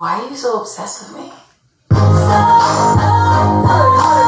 Why are you so obsessed with me? Oh, oh, oh,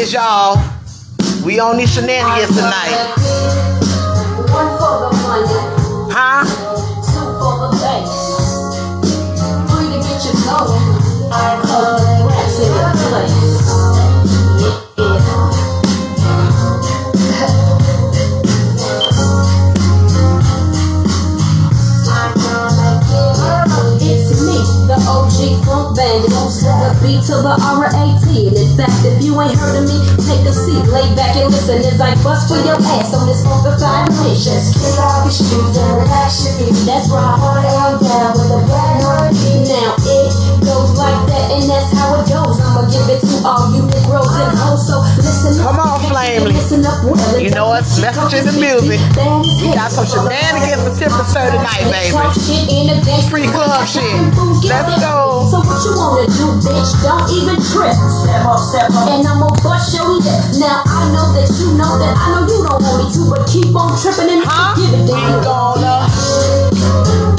shenanigans, y'all. We on these shenanigans tonight. In the music. We got some shenanigans for Sir tonight, baby. Free club shit. Let's go. So what you wanna do, bitch? Don't even trip. Step up, step up. And I'ma bust your lip. Now I know that you know that I know you don't want me to, but keep on tripping and Huh? give it gonna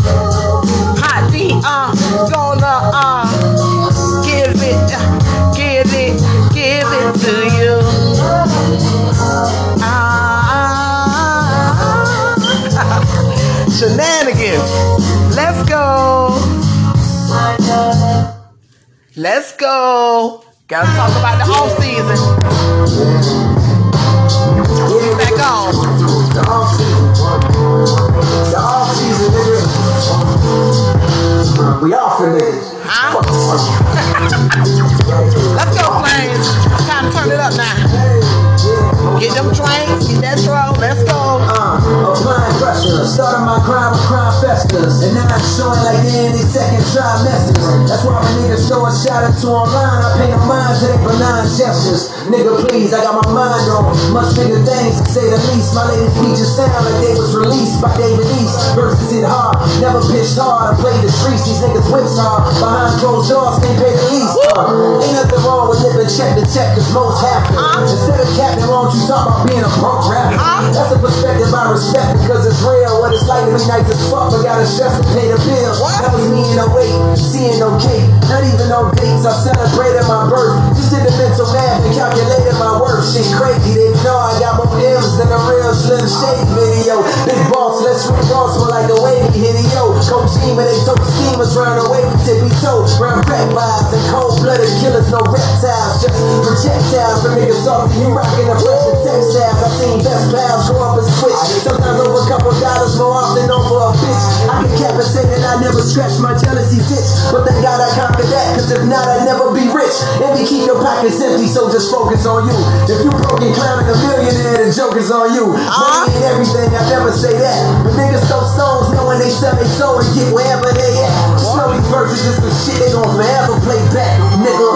shenanigans. Let's go. Let's go. Gotta talk about the off season. Get it back on. The off season. The off season, nigga. We off for niggas. Huh? Let's go, Flames. Time to turn it up now. Get them drinks, get that throw. Let's go. Uh, applying pressure, starting my crime with crime festers, and now I'm showing like they in their second trimesters. That's why my niggas throw a shout out to online. I pay no mind to their benign gestures. Nigga, please, I got my mind on much bigger things to say the least. My latest features sound like they was released by David East. Verses hit hard, never pitched hard. I played the streets, these niggas whips hard. Behind closed doors, can't pay the lease. Uh, ain't nothing wrong with living check to check, cause most have to. Instead of capping, why don't you talk about being a punk rapper? That's a perspective I respect because it's real. What it's like to be nice as fuck, but gotta stress to pay the bills. That was me in 08, seeing no cake, not even no dates. I celebrated my birth, just did the mental math and calculated my worth. Shit crazy, they know I got more M's than a real Slim Shady video. Big boss, let's ring boss for like the way we hit it, yo. Coach team, but they took schemers round the way tippy toe. Round rap vibes and cold blooded killers, no reptiles, just projectiles for niggas soft. You rockin' the fresh and textiles. I seen best pals go up and switch. Sometimes over a couple dollars, more often over a bitch. I can cap and say that I never scratch my jealousy itch. But thank God I conquered that, cause if not, I'd never be rich. And we keep your pockets empty, so just focus on you. If you broke and clowning a millionaire, the joke is on you. Money ain't everything, I never say that. But niggas throw stones knowing they sell their soul and get wherever they at. Slow these verses is some shit they gon' forever play back, nigga.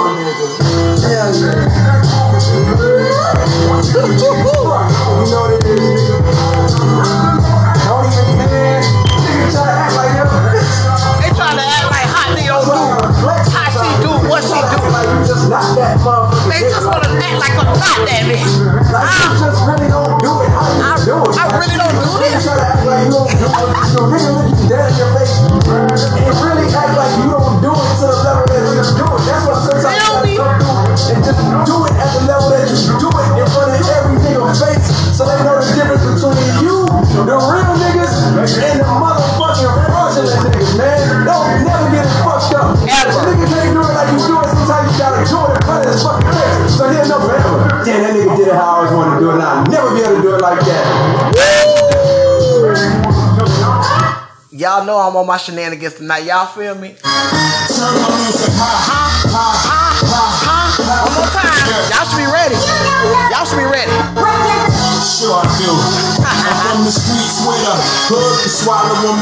Hell yeah. You know what it is, nigga. Don't even, man. They try to act like hot don't do. What she do. They just wanna act like I'm not that bitch. Like really don't do it I, do it. I really don't do this. You try to act like you don't do it. You really looking dead in your face. And really act like you don't do it to the level that you do it. That's what I'm saying. Don't do it at the level that you do it in front of every nigga's face so they know the difference between you, the real niggas, and the motherfucking fraudulent niggas, man. Don't never get it fucked up. Ever. If niggas ain't do it like you do it, sometimes you gotta do it in front of his fucking face. So he'll know forever. Damn, that nigga did it how I always wanted to do it, and I'll never be able to do it like that. Y'all know I'm on my shenanigans tonight. Y'all feel me? Turn my music high, high, high, high. One more time. Y'all should be ready. Y'all should be ready. Sure I do. I'm from the streets with a hood to swallow them.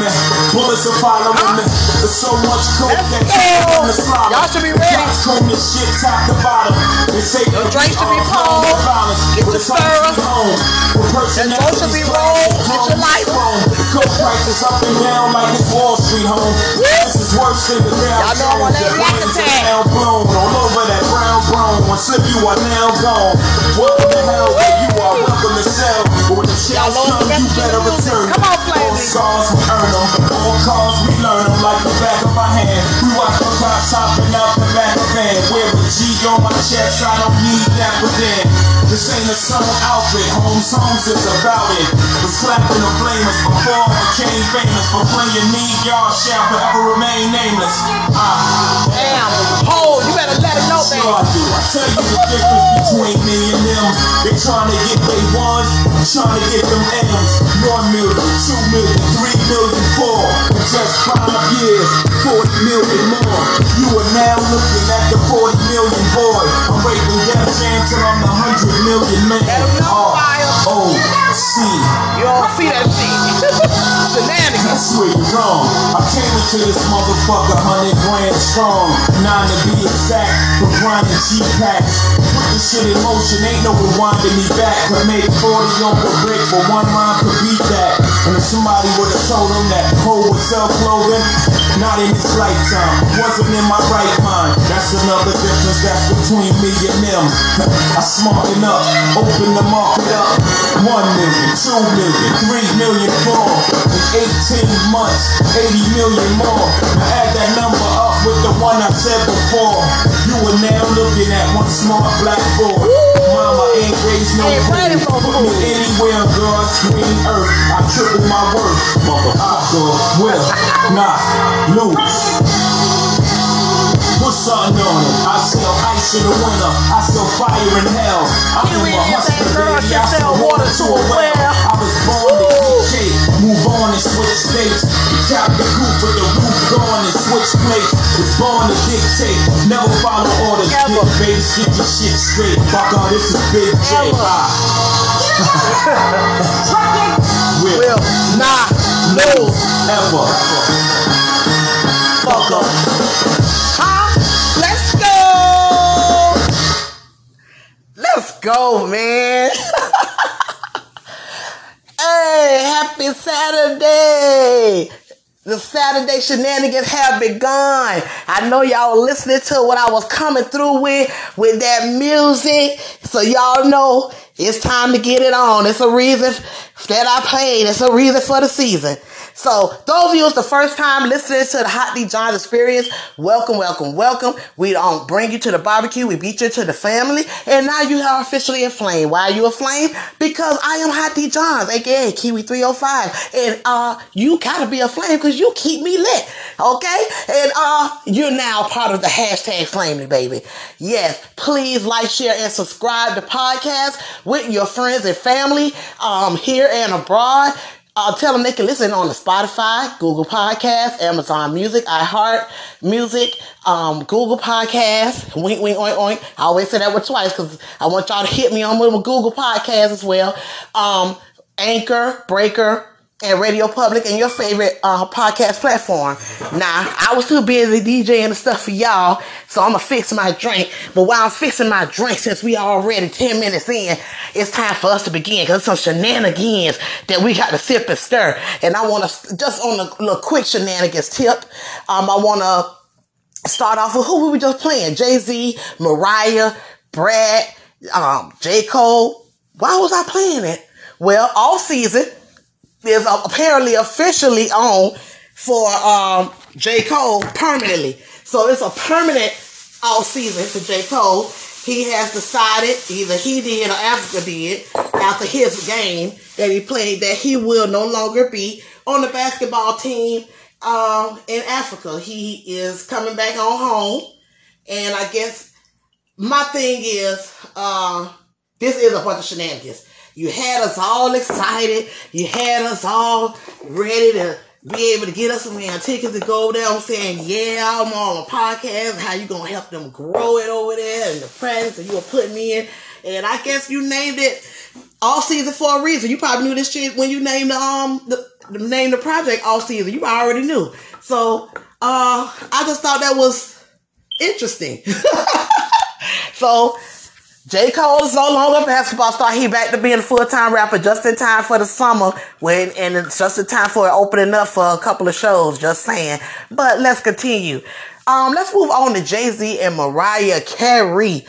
Bullets are following me. There's so much coke that you on the slaughter. Y'all should be ready. Comb this shit top to bottom. They say Your drink should be all pulled. wrong with Get but your stirrer. home. With Your throat should be rolled. Get your light. Coke prices up and down like it's Wall Street home. This is worse than the Dow Y'all know I'm on that rock attack. now blown all over that brown brown. One slip, you are now gone. Welcome to hell, where you are welcome to sell. But when the Y'all shells know you better return. Come on, play All scars we earn them, all cars we learn them like back of our hand. We watch the cops hopping out the back of van. Wear a G on my chest, I don't need that within. This ain't a summer outfit, Holmes Holmes is about it. Was slapping the flamers before I became famous. For playing me, y'all shall forever remain nameless. Ah, Damn. Hold. Better let it know, baby. I do. I tell you the difference between me and them. They trying to get they one, I'm trying to get them M's. One million, two million, three million, four. In just five years, 40 million more. You are now looking at the 40 million boy. I'm raping Def Jam till I'm the 100 million man. Let 'em know, fire. O, C. You don't see that shit. You're wrong. I came into this motherfucker hundred grand strong. Nine to be exact, for grinding G packs. Put this shit in motion, ain't no rewinding me back. Could make 40 on the brick, but one rhyme could beat that. And if somebody would've told him that Cole would sell clothing, not in his lifetime, wasn't in my right mind. That's another difference that's between me and them. I smarten up, open the market up. One million, two million, three million, four. In 18 months, 80 million more. Now add that number up with the one I said before. You are now looking at one smart black boy. Mama ain't raised no Ain't ready for fool. Put me anywhere God's green earth. I triple my worth. Motherfucker will not lose. Something on it. I sell ice in the winter. I sell fire in hell. I'm You in in my this hustler, baby. I sell water to a well. I was born to dictate. Move on and switch states. Tap the coupe with the roof gone and switch plates. Was born to dictate. Never follow orders. Ever. Get base, get your shit straight. Fuck on, this is Big J. Will Will not lose. ever. Fuck up. Go, man. hey, happy Saturday. The Saturday shenanigans have begun. I know y'all listening to what I was coming through with, with that music. So y'all know it's time to get it on. It's a reason that I played. It's a reason for the season. So those of you it's the first time listening to the Hot D John's experience, welcome, welcome, welcome. We don't bring you to the barbecue. We beat you to the family. And now you are officially a flame. Why are you a flame? Because I am Hot D Johns, aka Kiwi 305. And uh you gotta be a flame because you keep me lit. Okay? And uh you're now part of the hashtag Flamely, baby. Yes, please like, share, and subscribe to podcast with your friends and family um here and abroad. Uh, tell them they can listen on the Spotify, Google Podcasts, Amazon Music, iHeart Music, um, Google Podcasts, wink, wink, oink, oink. I always say that word twice because I want y'all to hit me on with Google Podcasts as well. Um, Anchor, Breaker, and Radio Public and your favorite uh, podcast platform. Now, I was too busy DJing and stuff for y'all, so I'm gonna fix my drink. But while I'm fixing my drink, since we already 10 minutes in, it's time for us to begin because some shenanigans that we got to sip and stir. And I wanna, just on a little quick shenanigans tip, um, I wanna start off with who we were just playing Jay Z, Mariah, Brat, um, J. Cole. Why was I playing it? Well, all season, is apparently officially on for um, J. Cole permanently. So it's a permanent all season for J. Cole. He has decided, either he did or Africa did, after his game that he played, that he will no longer be on the basketball team um, in Africa. He is coming back on home. And I guess my thing is, uh, this is a bunch of shenanigans. You had us all excited. You had us all ready to be able to get us some damn tickets to go there. I'm saying, yeah, I'm on a podcast. How you gonna help them grow it over there and the presence that you were putting in? And I guess you named it all season for a reason. You probably knew this shit when you named the um the, the name the project all season. You already knew. So uh I just thought that was interesting. so J. Cole is no longer a basketball star. He back to being a full time rapper just in time for the summer when and it's just in time for opening up for a couple of shows. Just saying. But let's continue. Um, let's move on to Jay Z and Mariah Carey,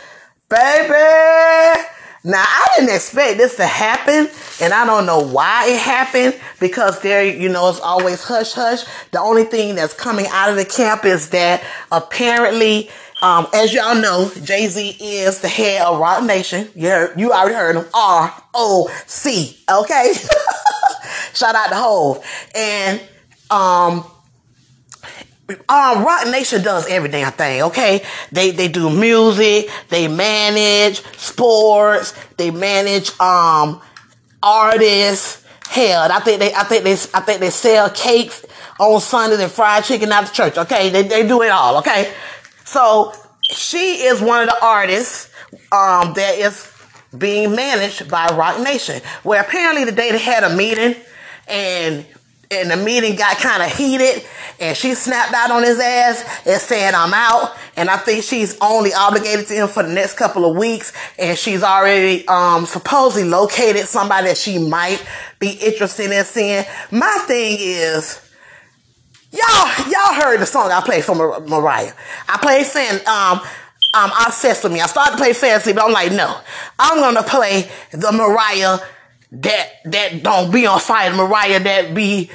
baby. Now I didn't expect this to happen, and I don't know why it happened because there, you know, it's always hush hush. The only thing that's coming out of the camp is that apparently um, as y'all know, Jay Z is the head of Roc Nation. You heard, you already heard him. R O C. Okay. Shout out to Hove. And um, um, Roc Nation does every damn thing, okay? They they do music, they manage sports, they manage um artists. Hell, I think they I think they I think they sell cakes on Sundays and fried chicken out the church. Okay, they they do it all. Okay, so she is one of the artists um, that is being managed by Roc Nation. Where apparently today they had a meeting and and the meeting got kind of heated and she snapped out on his ass and said I'm out and I think she's only obligated to him for the next couple of weeks and she's already um supposedly located somebody that she might be interested in seeing. My thing is Y'all, y'all heard the song I played for Mar- Mariah. I played fan, um, um, obsessed with me. I started to play fancy, but I'm like, no, I'm gonna play the Mariah that that don't be on fire, Mariah that be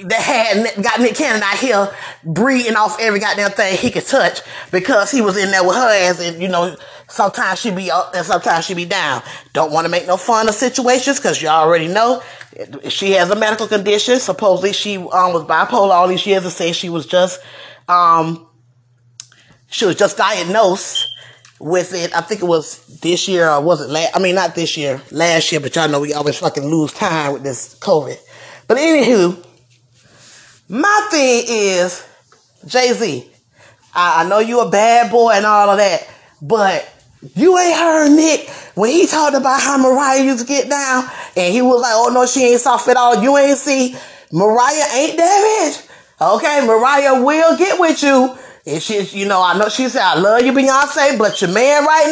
that had got Nick Cannon out here breathing off every goddamn thing he could touch because he was in there with her ass, and you know sometimes she be up and sometimes she be down. Don't want to make no fun of situations because you already know she has a medical condition. Supposedly she um, was bipolar all these years and say she was just um she was just diagnosed with it. I think it was this year or was it last? I mean, not this year, last year. But y'all know we always fucking lose time with this COVID. But anywho, my thing is Jay Z. I, I know you a bad boy and all of that, but you ain't heard Nick when he talked about how Mariah used to get down, and he was like, "Oh no, she ain't soft at all." You ain't see Mariah ain't that bitch. Okay, Mariah will get with you. And she, you know, I know she said, "I love you, Beyonce," but your man right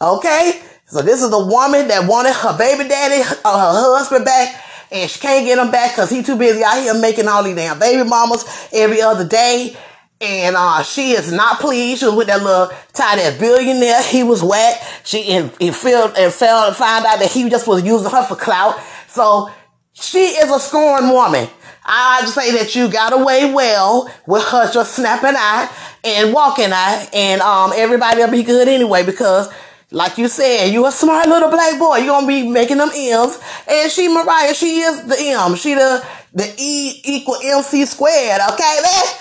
now, okay. So this is the woman that wanted her baby daddy, uh, her husband back, and she can't get him back because he too busy out here making all these damn baby mamas every other day. And uh, she is not pleased. With that little tiny billionaire. He was whack. She and, and and fell and found out that he just was using her for clout. So she is a scorned woman. I just say that you got away well with her just snapping out and walking out, and um everybody will be good anyway because. Like you said, you a smart little black boy. You're gonna be making them M's. And she Mariah, she is the M. She the the E equal MC squared. Okay, man.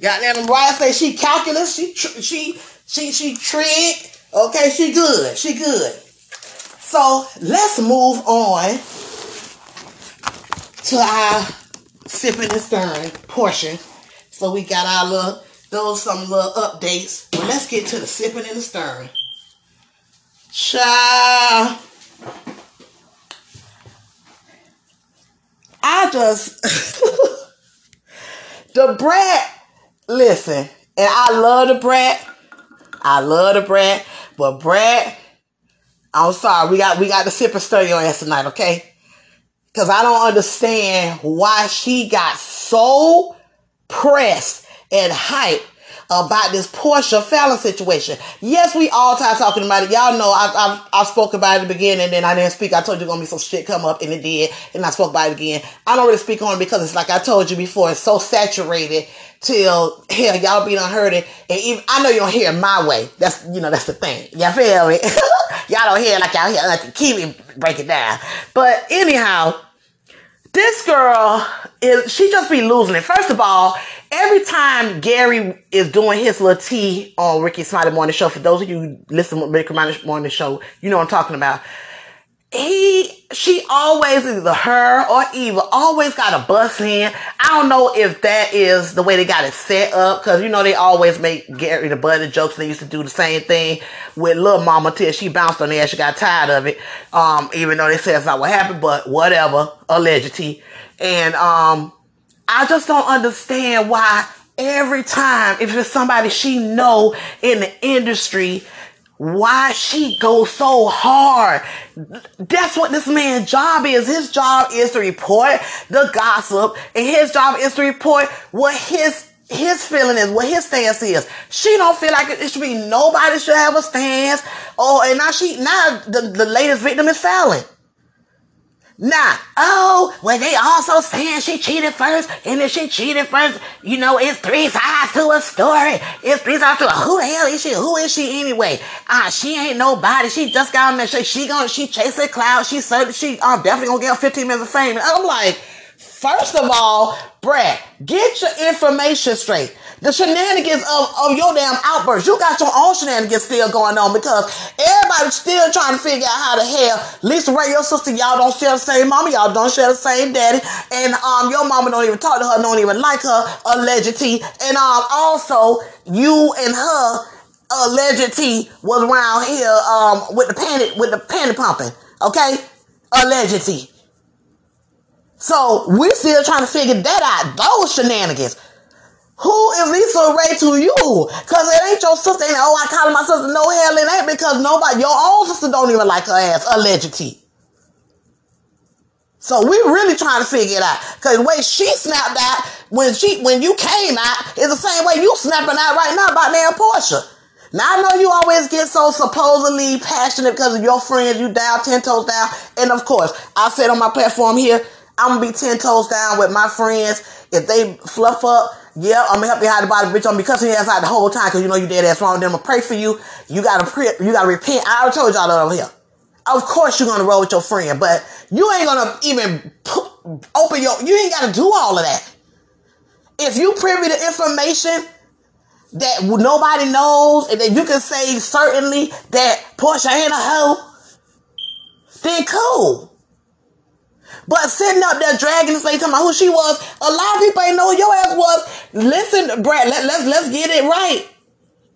Goddamn Mariah say she calculus. She she she she trig. Okay, she good. She good. So let's move on to our sipping and stirring portion. So we got our little those some little updates. But let's get to the sipping and the stirring. Child. I just the brat. Listen, and I love the brat. I love the brat, but brat. I'm sorry, we got we got the sip and stir your ass tonight, okay? Cause I don't understand why she got so pressed and hyped about this Porsha Falynn situation. Yes, we all time talking about it. Y'all know I, I, I spoke about it at the beginning and then I didn't speak. I told you gonna be some shit come up and it did. And I spoke about it again. I don't really speak on it because it's like I told you before, it's so saturated till hell y'all be done heard it. And even, I know you don't hear it my way. That's, you know, that's the thing. Y'all feel me? y'all don't hear it like y'all hear Auntie Kiwi break it down. But anyhow, this girl is she just be losing it. First of all, every time Gary is doing his little tea on Rickey Smiley Morning Show, for those of you who listen to Rickey Smiley Morning Show, you know what I'm talking about. He, she always either her or Eva always got a bus in. I don't know if that is the way they got it set up because you know they always make Gary the of jokes. They used to do the same thing with Little Mama till she bounced on there. She got tired of it. Um, even though they said it's not what happened, but whatever, allegedly. And um, I just don't understand why every time if it's somebody she know in the industry why she goes so hard. That's what this man's job is. His job is to report the gossip, and his job is to report what his his feeling is, what his stance is. She don't feel like it should be nobody should have a stance. Oh, and now she now the, the latest victim is Falynn. Nah. Oh, well, they also saying she cheated first, and if she cheated first, you know, it's three sides to a story. It's three sides to a who the hell is she? Who is she anyway? Ah, she ain't nobody. She just got on there. She, she gonna she chasing cloud. She said she um definitely gonna get 15 minutes of fame. And I'm like, first of all, Brat, get your information straight. The shenanigans of, of your damn outburst. You got your own shenanigans still going on because everybody's still trying to figure out how the hell LisaRaye, your sister, y'all don't share the same mama, y'all don't share the same daddy, and um your mama don't even talk to her, don't even like her, allegedly. And um also you and her allegedly was around here um with the panty with the panty pumping. Okay? Allegedly. So we're still trying to figure that out. Those shenanigans. Who is LisaRaye to you? Cause it ain't your sister. Oh, I call my sister. No hell it ain't because nobody, your own sister don't even like her ass, allegedly. So we really trying to figure it out. Cause the way she snapped out when she when you came out is the same way you snapping out right now about damn Porsha. Now I know you always get so supposedly passionate because of your friends. You down ten toes down, and of course I said on my platform here, I'm gonna be ten toes down with my friends. If they fluff up, yeah, I'm gonna help you hide the body, bitch. I'm gonna be cussing your ass out the whole time because you know you dead ass wrong. Then I'm gonna pray for you. You gotta pray, you gotta repent. I already told y'all that over here. Of course you're gonna roll with your friend, but you ain't gonna even open your. You ain't gotta do all of that. If you privy to information that nobody knows, and that you can say certainly that Porsha ain't a hoe, then cool. But sitting up there dragging this lady talking about who she was, a lot of people ain't know who your ass was. Listen, Brat, let, let's let's get it right.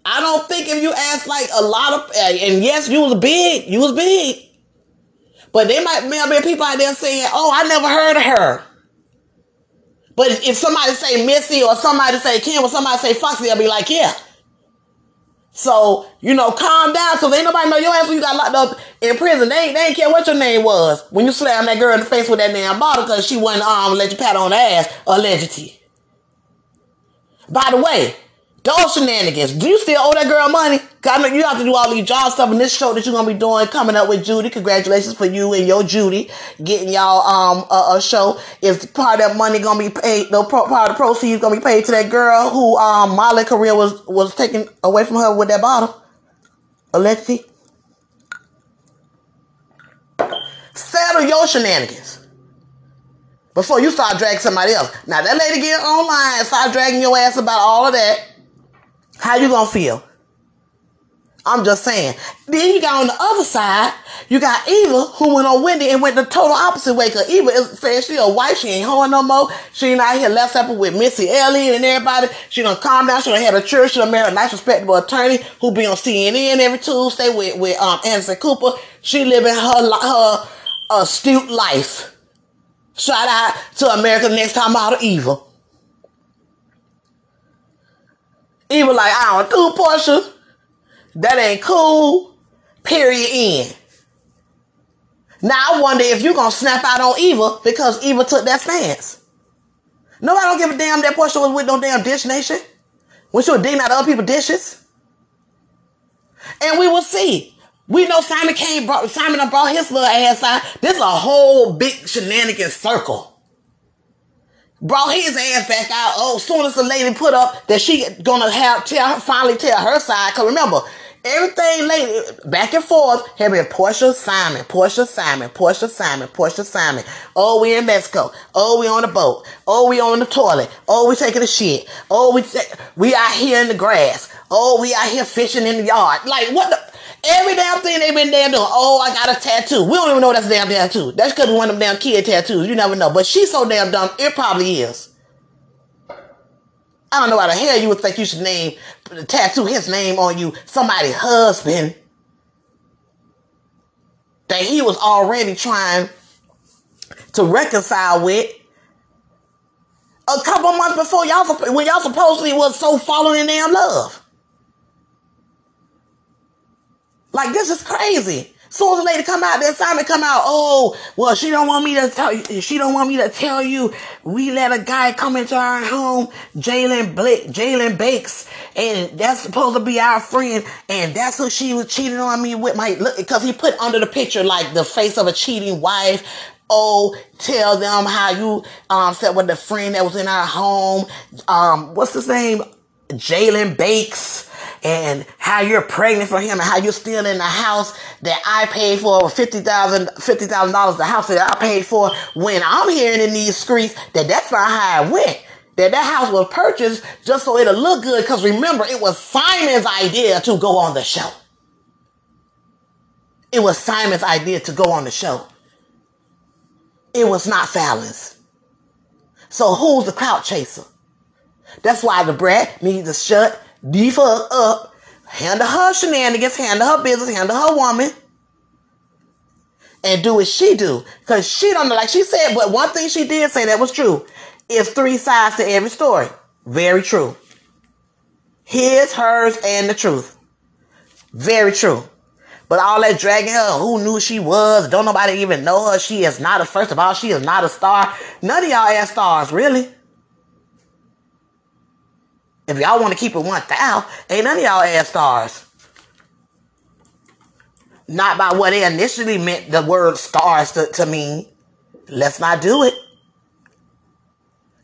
I don't think if you ask like a lot of, eh, and yes, you was big, you was big. But there might be people out there saying, oh, I never heard of her. But if somebody say Missy or somebody say Kim or somebody say Foxy, I'll be like, yeah. So, you know, calm down because ain't nobody know your ass when you got locked up in prison. They ain't, they ain't care what your name was when you slammed that girl in the face with that damn bottle because she wasn't um, let you pat on the ass, allegedly. By the way, those shenanigans, do you still owe that girl money? I you have to do all these job stuff in this show that you're gonna be doing coming up with Judy. Congratulations for you and your Judy getting y'all um a, a show. Is part of that money gonna be paid? The part of the proceeds gonna be paid to that girl who um Molly career was was taken away from her with that bottle. Alexi, settle your shenanigans before you start dragging somebody else. Now that lady get online start dragging your ass about all of that. How you gonna feel? I'm just saying. Then you got on the other side, you got Eva who went on Wendy and went the total opposite way. Cause Eva is saying she a wife, she ain't hoeing no more. She ain't out here left separate with Missy Elliott and everybody. She done calm down. She done had a church. She done married a nice respectable attorney who be on CNN every Tuesday with with um Anderson Cooper. She living her her astute life. Shout out to America's Next Time Out of Eva. Eva like, I don't do Porsha. That ain't cool. Period. End. Now I wonder if you're gonna snap out on Eva because Eva took that stance. Nobody don't give a damn that Porsha was with no damn Dish Nation. When she was digging out other people's dishes. And we will see. We know Simon came, brought, Simon brought his little ass out. This is a whole big shenanigan circle. Brought his ass back out. Oh, soon as the lady put up that she gonna have tell finally tell her side. Cause remember, everything lady back and forth had been Porsha Simon, Porsha Simon, Porsha Simon, Porsha Simon. Oh, we in Mexico. Oh, we on the boat. Oh, we on the toilet. Oh, we taking a shit. Oh, we we out here in the grass. Oh, we out here fishing in the yard. Like what the Every damn thing they been damn doing. Oh, I got a tattoo. We don't even know that's a damn tattoo. That's because one of them damn kid tattoos. You never know. But she's so damn dumb, it probably is. I don't know how the hell you would think you should name tattoo his name on you, somebody's husband that he was already trying to reconcile with a couple months before y'all when y'all supposedly was so falling in damn love. Like this is crazy. Soon as the lady come out, then Simon come out. Oh, well, she don't want me to tell you. She don't want me to tell you. We let a guy come into our home, Jalen Blake, Jalen Bakes, and that's supposed to be our friend. And that's who she was cheating on me with. My look, because he put under the picture like the face of a cheating wife. Oh, tell them how you um said with the friend that was in our home. Um, what's his name? Jalen Bakes and how you're pregnant for him and how you're still in the house that I paid for $50,000 $50,000 the house that I paid for when I'm hearing in these streets that that's not how it went. That that house was purchased just so it'll look good because remember it was Simon's idea to go on the show. It was Simon's idea to go on the show. It was not Falynn's. So who's the clout chaser? That's why the brat needs to shut the fuck up, handle her shenanigans, handle her business, handle her woman, and do what she do. Cause she don't know, like she said, but one thing she did say that was true. Is three sides to every story. Very true. His, hers, and the truth. Very true. But all that dragging her, who knew she was? Don't nobody even know her. She is not a, first of all, she is not a star. None of y'all ass stars, really. If y'all want to keep it 1,000, ain't none of y'all ass stars. Not by what they initially meant the word stars to, to mean. Let's not do it.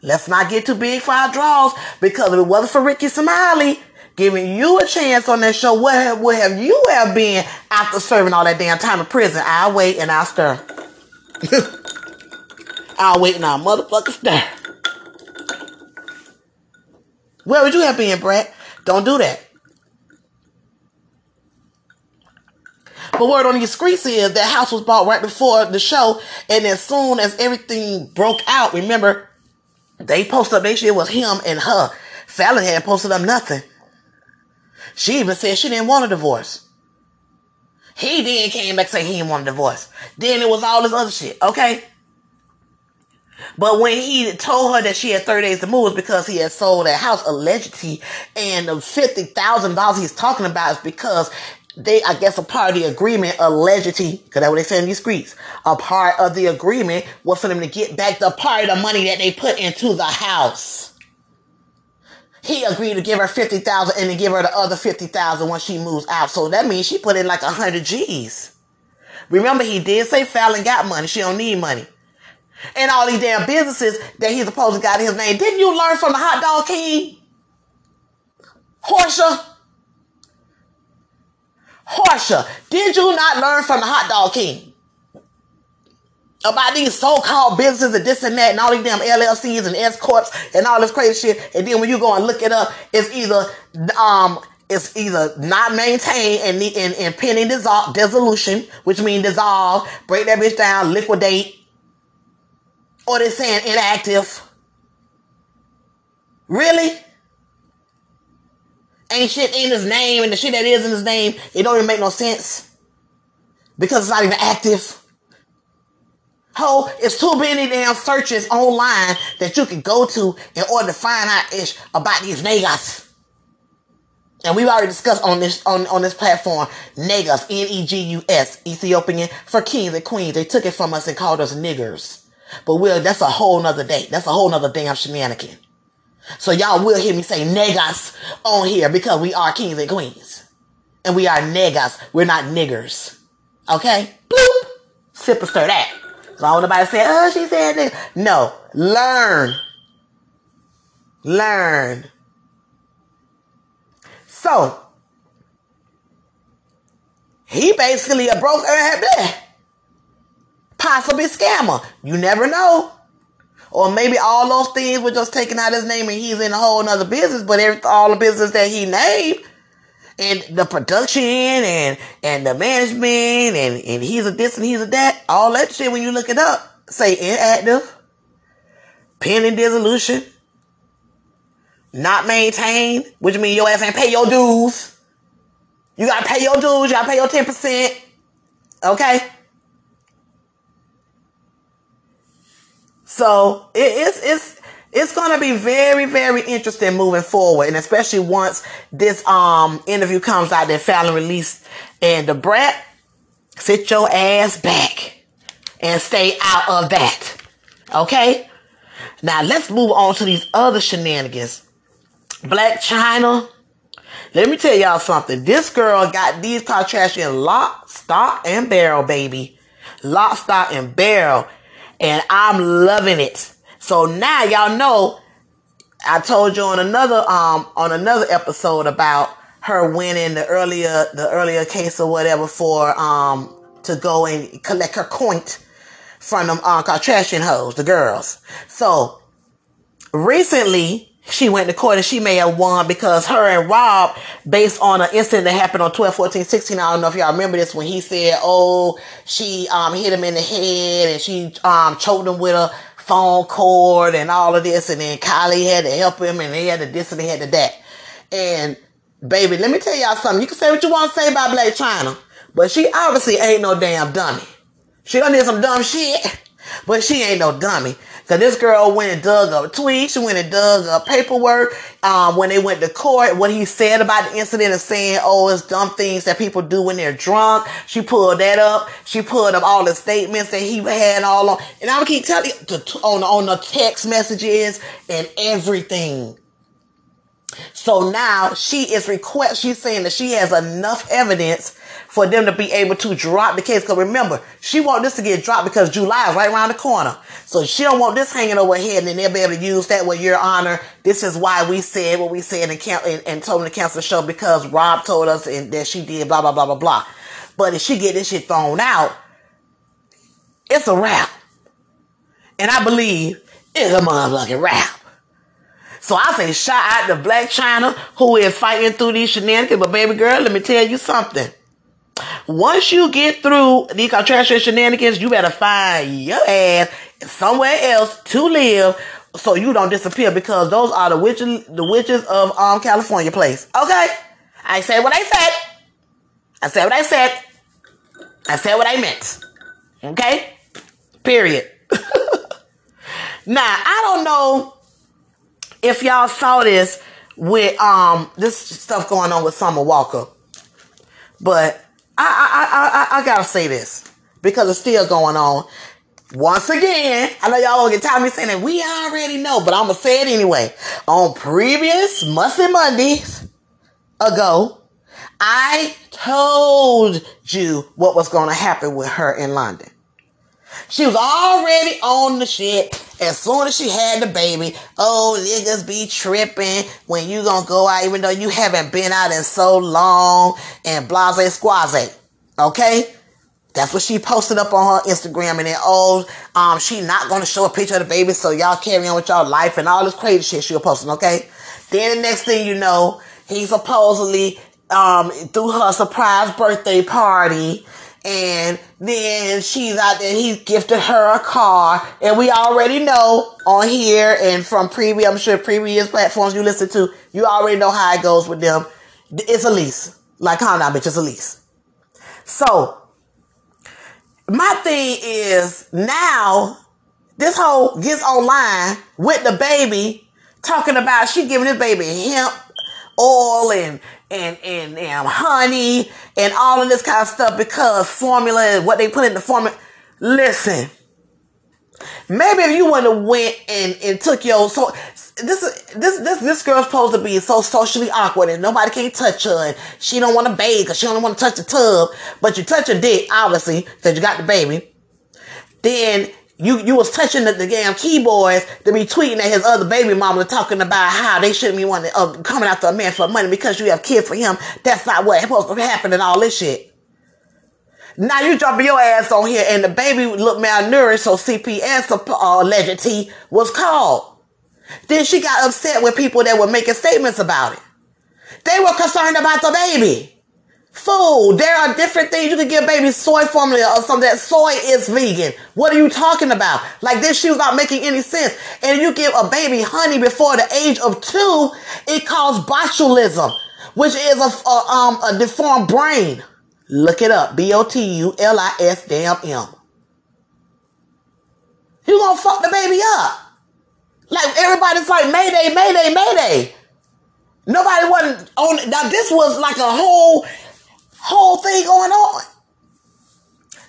Let's not get too big for our draws because if it wasn't for Rickey Smiley giving you a chance on that show, where would have you have been after serving all that damn time in prison? I'll wait and I'll stir. I'll wait and I'll motherfucker stir. Where would you have been, Brett? Don't do that. But word on the streets is that house was bought right before the show, and as soon as everything broke out, remember, they posted up their shit was him and her. Falynn had posted up nothing. She even said she didn't want a divorce. He then came back saying he didn't want a divorce. Then it was all this other shit, okay? But when he told her that she had 30 days to move, it's because he had sold that house allegedly, and the fifty thousand dollars he's talking about is because they, I guess, a part of the agreement allegedly, because that's what they say in these streets. A part of the agreement was for them to get back the part of the money that they put into the house. He agreed to give her fifty thousand and then give her the other fifty thousand when she moves out. So that means she put in like a hundred G's. Remember, he did say Falynn got money. She don't need money and all these damn businesses that he's supposed to got in his name. Didn't you learn from the hot dog king? Horsha? Horsha, did you not learn from the hot dog king? About these so-called businesses and this and that and all these damn LLCs and S corps and all this crazy shit. And then when you go and look it up, it's either um it's either not maintained and, and, and pending dissol- dissolution, which means dissolve, break that bitch down, liquidate, or they're saying inactive. Really? Ain't shit in his name, and the shit that is in his name, it don't even make no sense. Because it's not even active. Ho, it's too many damn searches online that you can go to in order to find out ish about these niggas. And we've already discussed on this on, on this platform, niggas, N-E-G-U-S, Ethiopian for kings and queens. They took it from us and called us niggers. But we'll, that's a whole nother day. That's a whole nother damn shenanigan. So y'all will hear me say negas on here because we are kings and queens. And we are negas. We're not niggers. Okay? Bloop. Sip stir that. So I don't want nobody say, oh, she said this. No. Learn. Learn. So, he basically a broke blah, possibly scammer. You never know. Or maybe all those things were just taking out his name and he's in a whole nother business, but every, all the business that he named and the production and and the management and, and he's a this and he's a that, all that shit when you look it up, say inactive, pending dissolution, not maintained, which means your ass ain't pay your dues. You gotta pay your dues, you gotta pay your 10%. Okay? So it, it's it's it's gonna be very, very interesting moving forward, and especially once this um interview comes out that Falynn released and the brat, sit your ass back and stay out of that. Okay? Now let's move on to these other shenanigans. Blac Chyna. Let me tell y'all something. This girl got these Kardashian lock, stock, and barrel, baby. Lock, stock, and barrel. And I'm loving it. So now y'all know I told you on another um on another episode about her winning the earlier the earlier case or whatever for um to go and collect her coin from them uh, Kardashian hoes, the girls. So recently she went to court and she may have won because her and Rob, based on an incident that happened on 12, 14, 16, I don't know if y'all remember this when he said, oh, she um hit him in the head and she um choked him with a phone cord and all of this and then Kylie had to help him and they had to this and they had to that. And baby, let me tell y'all something. You can say what you want to say about Blac Chyna, but she obviously ain't no damn dummy. She done did some dumb shit, but she ain't no dummy. Cause this girl went and dug up tweets, she went and dug up paperwork. Um, when they went to court, what he said about the incident and saying, oh, it's dumb things that people do when they're drunk. She pulled that up. She pulled up all the statements that he had all on. And I would keep telling you on, on the text messages and everything. So now she is request. She's saying that she has enough evidence for them to be able to drop the case. Because remember, she want this to get dropped because July is right around the corner. So she don't want this hanging over her head, and then they'll be able to use that with your honor. This is why we said what we said and, can- and, and told them to cancel the show because Rob told us and that she did blah blah blah blah blah. But if she get this shit thrown out, it's a wrap. And I believe it's a motherfucking wrap. So I say shout out to Blac Chyna who is fighting through these shenanigans. But baby girl, let me tell you something. Once you get through these contraction shenanigans, you better find your ass somewhere else to live so you don't disappear because those are the witches the witches of um California place. Okay? I said what I said. I said what I said. I said what I meant. Okay? Period. now, I don't know if y'all saw this with um this stuff going on with Summer Walker, but I I I I, I gotta say this because it's still going on. Once again, I know y'all gonna get tired of me saying that we already know, but I'm gonna say it anyway. On previous Musty Mondays ago, I told you what was gonna happen with her in London. She was already on the shit as soon as she had the baby. Oh, niggas be tripping when you gonna go out even though you haven't been out in so long and blase squaze. Okay? That's what she posted up on her Instagram and then oh, um, she not gonna show a picture of the baby, so y'all carry on with y'all life and all this crazy shit she was posting, okay? Then the next thing you know, he supposedly um threw her surprise birthday party and then she's out there. He gifted her a car, and we already know on here and from previous, I'm sure previous platforms you listen to, you already know how it goes with them. It's a lease, like calm down, bitch. It's a lease. So my thing is now this whole gets online with the baby talking about she giving this baby hemp oil and and and, and honey and all of this kind of stuff because formula is what they put in the formula. Listen, Maybe if you would have went and, and took your so this is this this this girl's supposed to be so socially awkward and nobody can touch her and she don't want to bathe because she don't want to touch the tub, but you touch her dick obviously because you got the baby. Then you you was touching the, the damn keyboards to be tweeting at his other baby mama talking about how they shouldn't be wanting uh, coming after a man for money because you have kids for him. That's not what supposed to happen and all this shit. Now you dropping your ass on here and the baby looked malnourished, so CPS uh, allegedly was called. Then she got upset with people that were making statements about it. They were concerned about the baby. Food. There are different things you can give baby soy formula or something that soy is vegan. What are you talking about? Like this, she was not making any sense. And you give a baby honey before the age of two, it causes botulism, which is a, a um a deformed brain. Look it up. B O T U L I S damn M. You gonna fuck the baby up. Like everybody's like Mayday, Mayday, Mayday. Nobody wasn't on now this was like a whole whole thing going on.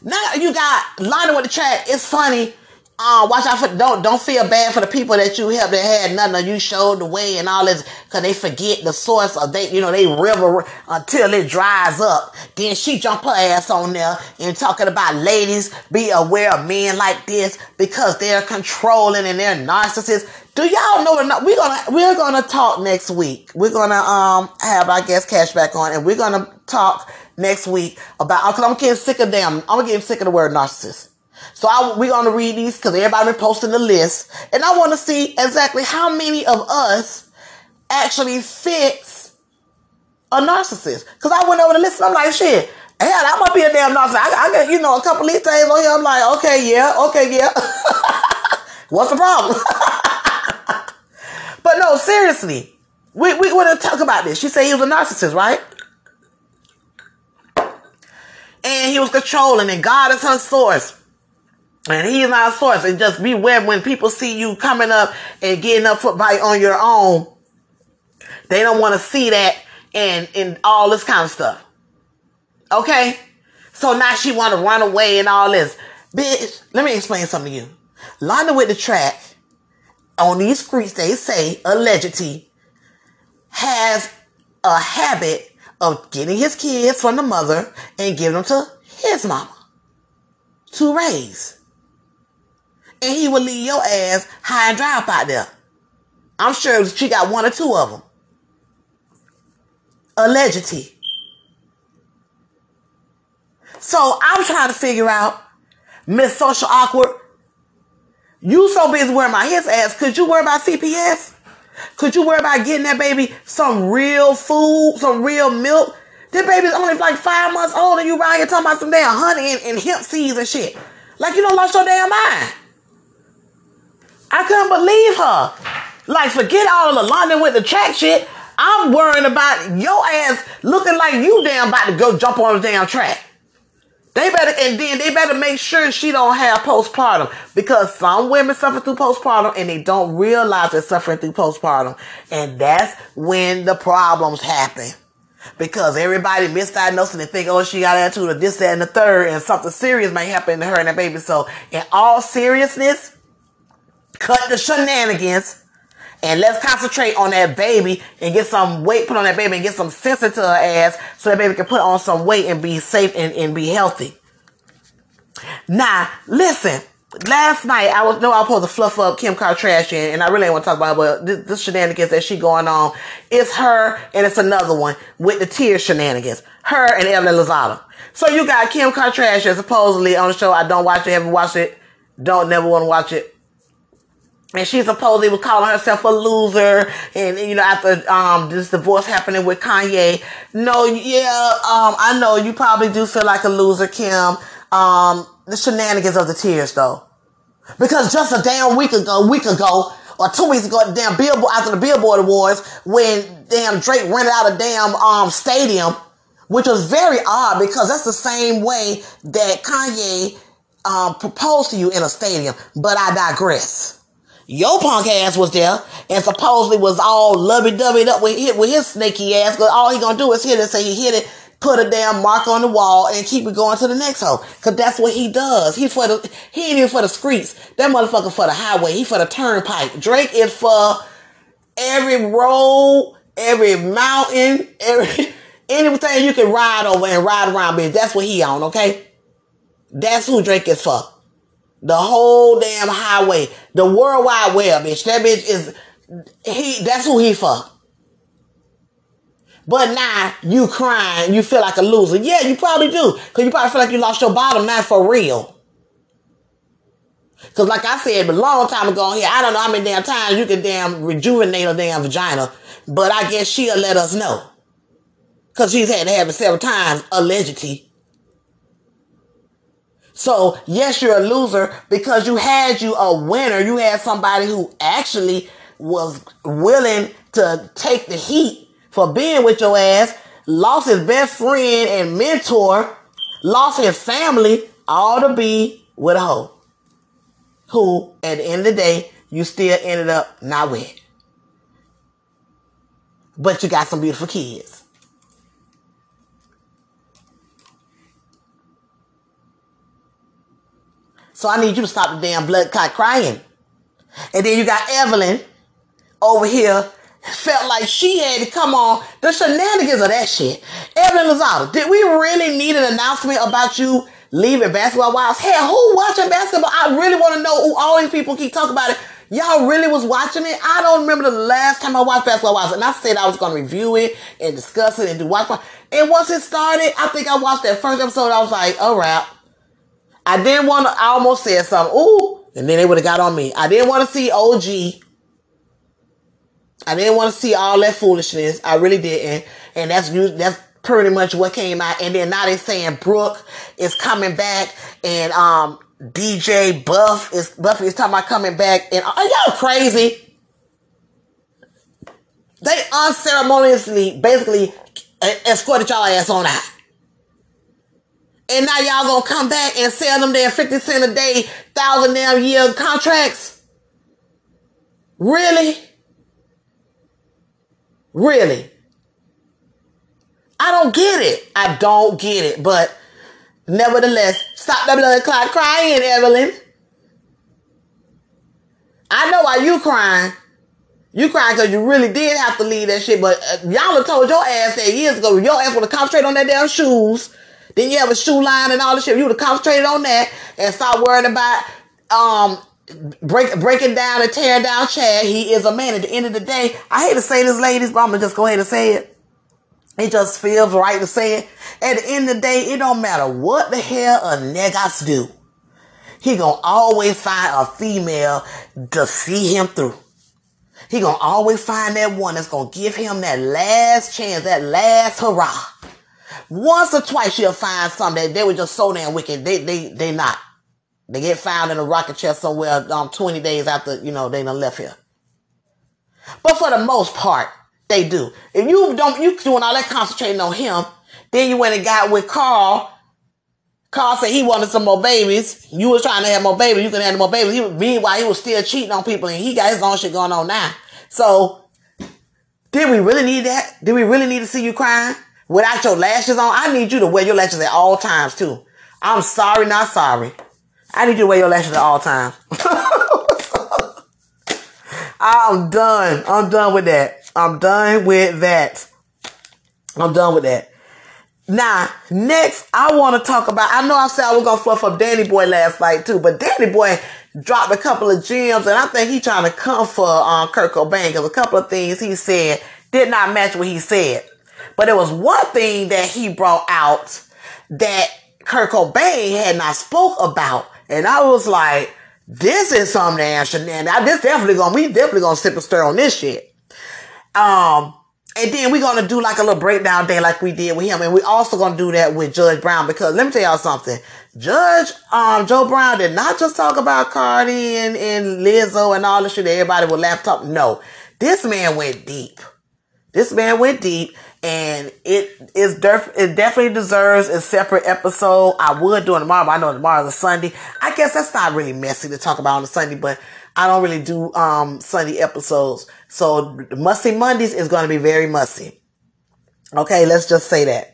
Now you got Lionel with the track. It's funny. Uh, watch out for don't don't feel bad for the people that you helped that had nothing. You showed the way and all this because they forget the source of they you know they river until it dries up. Then she jump her ass on there and talking about ladies be aware of men like this because they're controlling and they're narcissists. Do y'all know enough? We're gonna we're gonna talk next week. We're gonna um have I guess cashback on and we're gonna talk next week about because I'm getting sick of them. I'm getting sick of the word narcissist. So I, we're to read these because everybody been posting the list. And I want to see exactly how many of us actually fits a narcissist. Because I went over the list and I'm like, shit, hell, that might be a damn narcissist. I, I got, you know, a couple of these things on here. I'm like, okay, yeah, okay, yeah. What's the problem? but no, seriously, we, we want to talk about this. She said he was a narcissist, right? And he was controlling, and God is her source. And he's not a source. And just beware when people see you coming up and getting up foot by on your own. They don't want to see that and, and all this kind of stuff. Okay? So now she want to run away and all this. Bitch, let me explain something to you. London with the track on these streets, they say, allegedly, has a habit of getting his kids from the mother and giving them to his mama to raise and he would leave your ass high and dry up out there. I'm sure she got one or two of them. Allegedly. So I'm trying to figure out, Miss Social Awkward, you so busy worrying about his ass. Could you worry about CPS? Could you worry about getting that baby some real food, some real milk? That baby's only like five months old and you around here talking about some damn honey and, and hemp seeds and shit. Like you don't lost your damn mind. I couldn't believe her. Like, forget all the London with the track shit. I'm worrying about your ass looking like you damn about to go jump on the damn track. They better, and then they better make sure she don't have postpartum because some women suffer through postpartum and they don't realize they're suffering through postpartum. And that's when the problems happen. Because everybody misdiagnosing and they think, oh, she got attitude or this, that, and the third, and something serious may happen to her and that baby. So, in all seriousness, cut the shenanigans and let's concentrate on that baby and get some weight put on that baby and get some sense into her ass so that baby can put on some weight and be safe and, and be healthy. Now, listen. Last night, I was no, I was supposed to fluff up Kim Kardashian, and I really ain't want to talk about it, but this, this shenanigans that she going on, it's her, and it's another one with the tear shenanigans. Her and Evelyn Lozada. So you got Kim Kardashian supposedly on the show. I don't watch it, haven't watched it, don't never want to watch it and she supposedly was calling herself a loser. And you know after um this divorce happening with Kanye. No yeah um I know you probably do feel like a loser Kim. Um the shenanigans of the tears though. Because just a damn week ago week ago or two weeks ago damn billboard after the billboard awards when damn Drake rented out a damn um stadium which was very odd because that's the same way that Kanye um proposed to you in a stadium. But I digress your punk ass was there and supposedly was all lovey dovey up with, with his snaky ass. Cause all he gonna do is hit it, say he hit it put a damn mark on the wall and keep it going to the next hole. Cause that's what he does. He for the he ain't even for the streets. That motherfucker for the highway. He for the turnpike. Drake is for every road, every mountain, every anything you can ride over and ride around, bitch. That's what he on, okay? That's who Drake is for. The whole damn highway. The World Wide Web, bitch. That bitch is he that's who he for. But now you crying, you feel like a loser. Yeah, you probably do. Cause you probably feel like you lost your bottom, not for real. Cause like I said a long time ago here, I don't know how many damn times you can damn rejuvenate a damn vagina, but I guess she'll let us know. Cause she's had to have it several times, allegedly. So yes, you're a loser because you had you a winner. You had somebody who actually was willing to take the heat for being with your ass, lost his best friend and mentor, lost his family, all to be with a hoe. Who, at the end of the day, you still ended up not with. But you got some beautiful kids. So I need you to stop the damn blood clot crying. And then you got Evelyn over here felt like she had to come on the shenanigans of that shit. Evelyn Lozada, did we really need an announcement about you leaving Basketball Wives? Hell, who watching basketball? I really want to know who all these people keep talking about it. Y'all really was watching it? I don't remember the last time I watched Basketball Wives. And I said I was going to review it and discuss it and do watch. And once it started, I think I watched that first episode. I was like, oh, all right. I didn't want to, I almost said something. Ooh. And then they would have got on me. I didn't want to see OG. I didn't want to see all that foolishness. I really didn't. And that's that's pretty much what came out. And then now they're saying Brooke is coming back and um DJ Buff is Buffy is talking about coming back. And are y'all crazy? They unceremoniously basically escorted y'all ass on out. And now y'all gonna come back and sell them their 50 cent a day, thousand damn year contracts? Really? Really? I don't get it. I don't get it. But nevertheless, stop the blood clot crying, Evelyn. I know why you crying. You crying because you really did have to leave that shit. But uh, y'all have told your ass that years ago. Your ass would have concentrated on that damn shoes. Then you have a shoe line and all this shit. You would have concentrated on that and stop worrying about um break breaking down and tearing down Chad. He is a man. At the end of the day, I hate to say this, ladies, but I'm gonna just go ahead and say it. It just feels right to say it. At the end of the day, it don't matter what the hell a niggas do. He gonna always find a female to see him through. He gonna always find that one that's gonna give him that last chance, that last hurrah. Once or twice you'll find something that they were just so damn wicked. They they they not. They get found in a rocket chest somewhere um 20 days after, you know, they done left here. But for the most part, they do. If you don't you doing all that concentrating on him, then you went and got with Carl. Carl said he wanted some more babies. You was trying to have more babies. You can have more babies. He was, meanwhile, he was still cheating on people and he got his own shit going on now. So, did we really need that? Did we really need to see you crying without your lashes on? I need you to wear your lashes at all times too. I'm sorry, not sorry. I need you to wear your lashes at all times. I'm done. I'm done with that. I'm done with that. I'm done with that. Now, next, I want to talk about. I know I said I was gonna fluff up Danny Boy last night too, but Danny Boy dropped a couple of gems, and I think he trying to come for um, Kurt Cobain because a couple of things he said did not match what he said. But there was one thing that he brought out that Kurt Cobain had not spoke about, and I was like, "This is some damn shenanigans. This definitely gonna we definitely gonna sip and stir on this shit." Um, and then we're gonna do like a little breakdown day like we did with him. And we're also gonna do that with Judge Brown because let me tell y'all something. Judge um Joe Brown did not just talk about Cardi and, and Lizzo and all the shit that everybody would laptop. No. This man went deep. This man went deep and it is def- it definitely deserves a separate episode. I would do it tomorrow, but I know tomorrow's a Sunday. I guess that's not really messy to talk about on a Sunday, but I don't really do um Sunday episodes. So Musty Mondays is going to be very musty. Okay, let's just say that.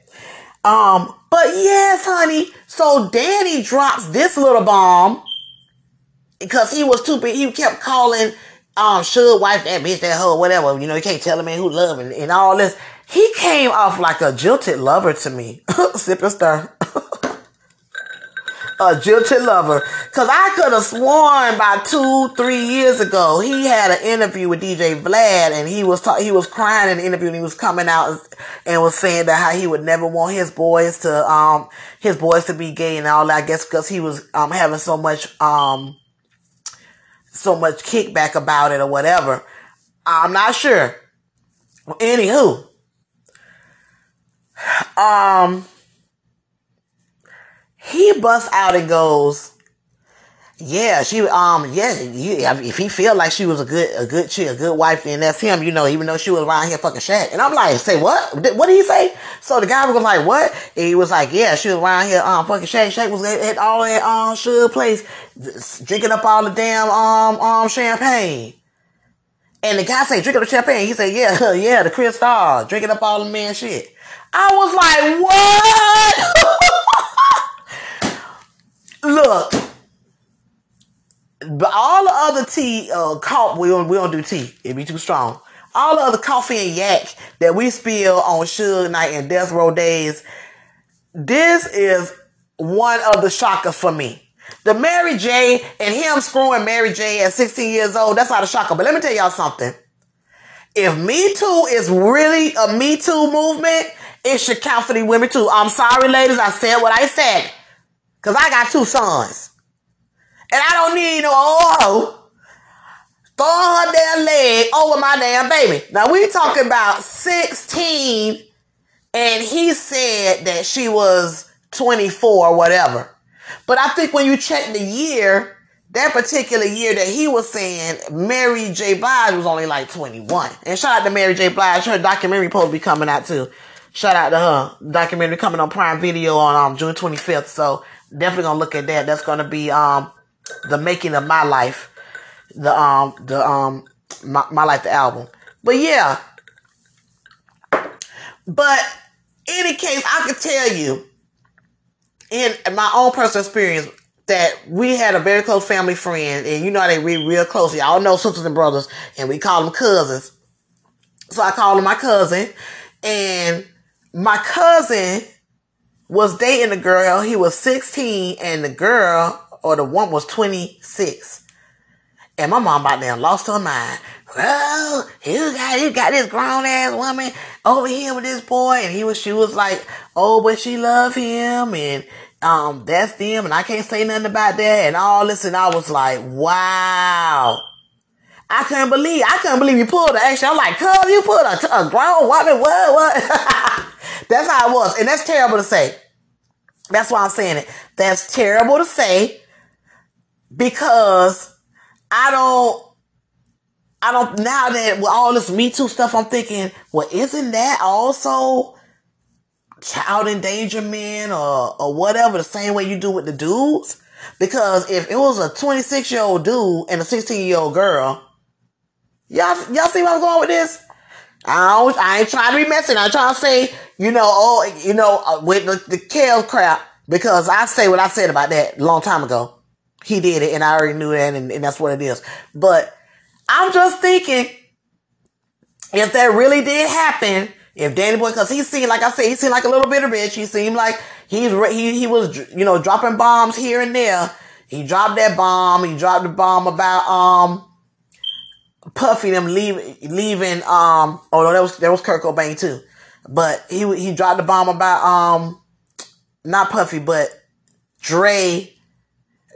Um, but yes, honey. So Danny drops this little bomb because he was stupid. He kept calling um Suge wife that bitch, that hoe, whatever. You know, you can't tell a man who love and, and all this. He came off like a jilted lover to me. Sip stir. a jilted lover. Cause I could have sworn about two, three years ago, he had an interview with DJ Vlad and he was ta- he was crying in the interview and he was coming out and, and was saying that how he would never want his boys to, um, his boys to be gay and all that. I guess cause he was, um, having so much, um, so much kickback about it or whatever. I'm not sure. Anywho, um, he busts out and goes, "Yeah, she, um, yeah, if he feel like she was a good, a good chick, a good wife, then that's him, you know, even though she was around here fucking Shaq." And I'm like, "Say what? What did he say?" So the guy was like, "What?" And he was like, "Yeah, she was around here, um, fucking Shaq. Shaq was at, at all that um Suge place, drinking up all the damn um um champagne." And the guy say, drinking the champagne. He said, yeah, yeah, the Cristal, drinking up all the man shit. I was like, what? Look, but all the other tea, uh, coffee, we don't, we don't do tea. It'd be too strong. All the other coffee and yak that we spill on Suge Knight and Death Row days, this is one of the shockers for me. The Mary J and him screwing Mary J at 16 years old, that's not a shocker. But let me tell y'all something. If Me Too is really a Me Too movement, it should count for the women too. I'm sorry, ladies, I said what I said. Cause I got two sons. And I don't need no old hoe throwing her damn leg over my damn baby. Now we talking about 16 and he said that she was 24 or whatever. But I think when you check the year, that particular year that he was saying, Mary J. Blige was only like 21. And shout out to Mary J. Blige. Her documentary to be coming out too. Shout out to her. Documentary coming on Prime Video on um, June 25th. So definitely gonna look at that. That's gonna be um the making of my life. The um the um my, my life the album. But yeah. But any case, I can tell you in my own personal experience that we had a very close family friend, and you know they read real close. Y'all know sisters and brothers, and we call them cousins. So I called him my cousin, and my cousin was dating a girl. He was 16, and the girl or the one was 26. And my mom about damn lost her mind. Well, you got you got this grown ass woman over here with this boy, and he was she was like, oh, but she love him, and um, that's them, and I can't say nothing about that, and all this, and I was like, wow. I couldn't believe, I couldn't believe you pulled the action. I'm like, cuz you pulled a, a grown woman, what, what? that's how it was, and that's terrible to say. That's why I'm saying it. That's terrible to say because I don't, I don't, now that with all this Me Too stuff, I'm thinking, well, isn't that also child endangerment or, or whatever, the same way you do with the dudes? Because if it was a 26 year old dude and a 16 year old girl, y'all, y'all see where I'm going with this? I don't, I ain't trying to be messy. I'm trying to say, you know, oh, you know, uh, with the, the Kel crap, because I say what I said about that a long time ago. He did it and I already knew that and, and that's what it is. But I'm just thinking, if that really did happen, if Danny Boy, cause he seemed, like I said, he seemed like a little bitter bitch. He seemed like he's, he, he was, you know, dropping bombs here and there. He dropped that bomb. He dropped the bomb about, um, Puffy them leaving, leaving, um, oh no, that was, that was Kurt Cobain too. But he, he dropped the bomb about, um, not Puffy, but Dre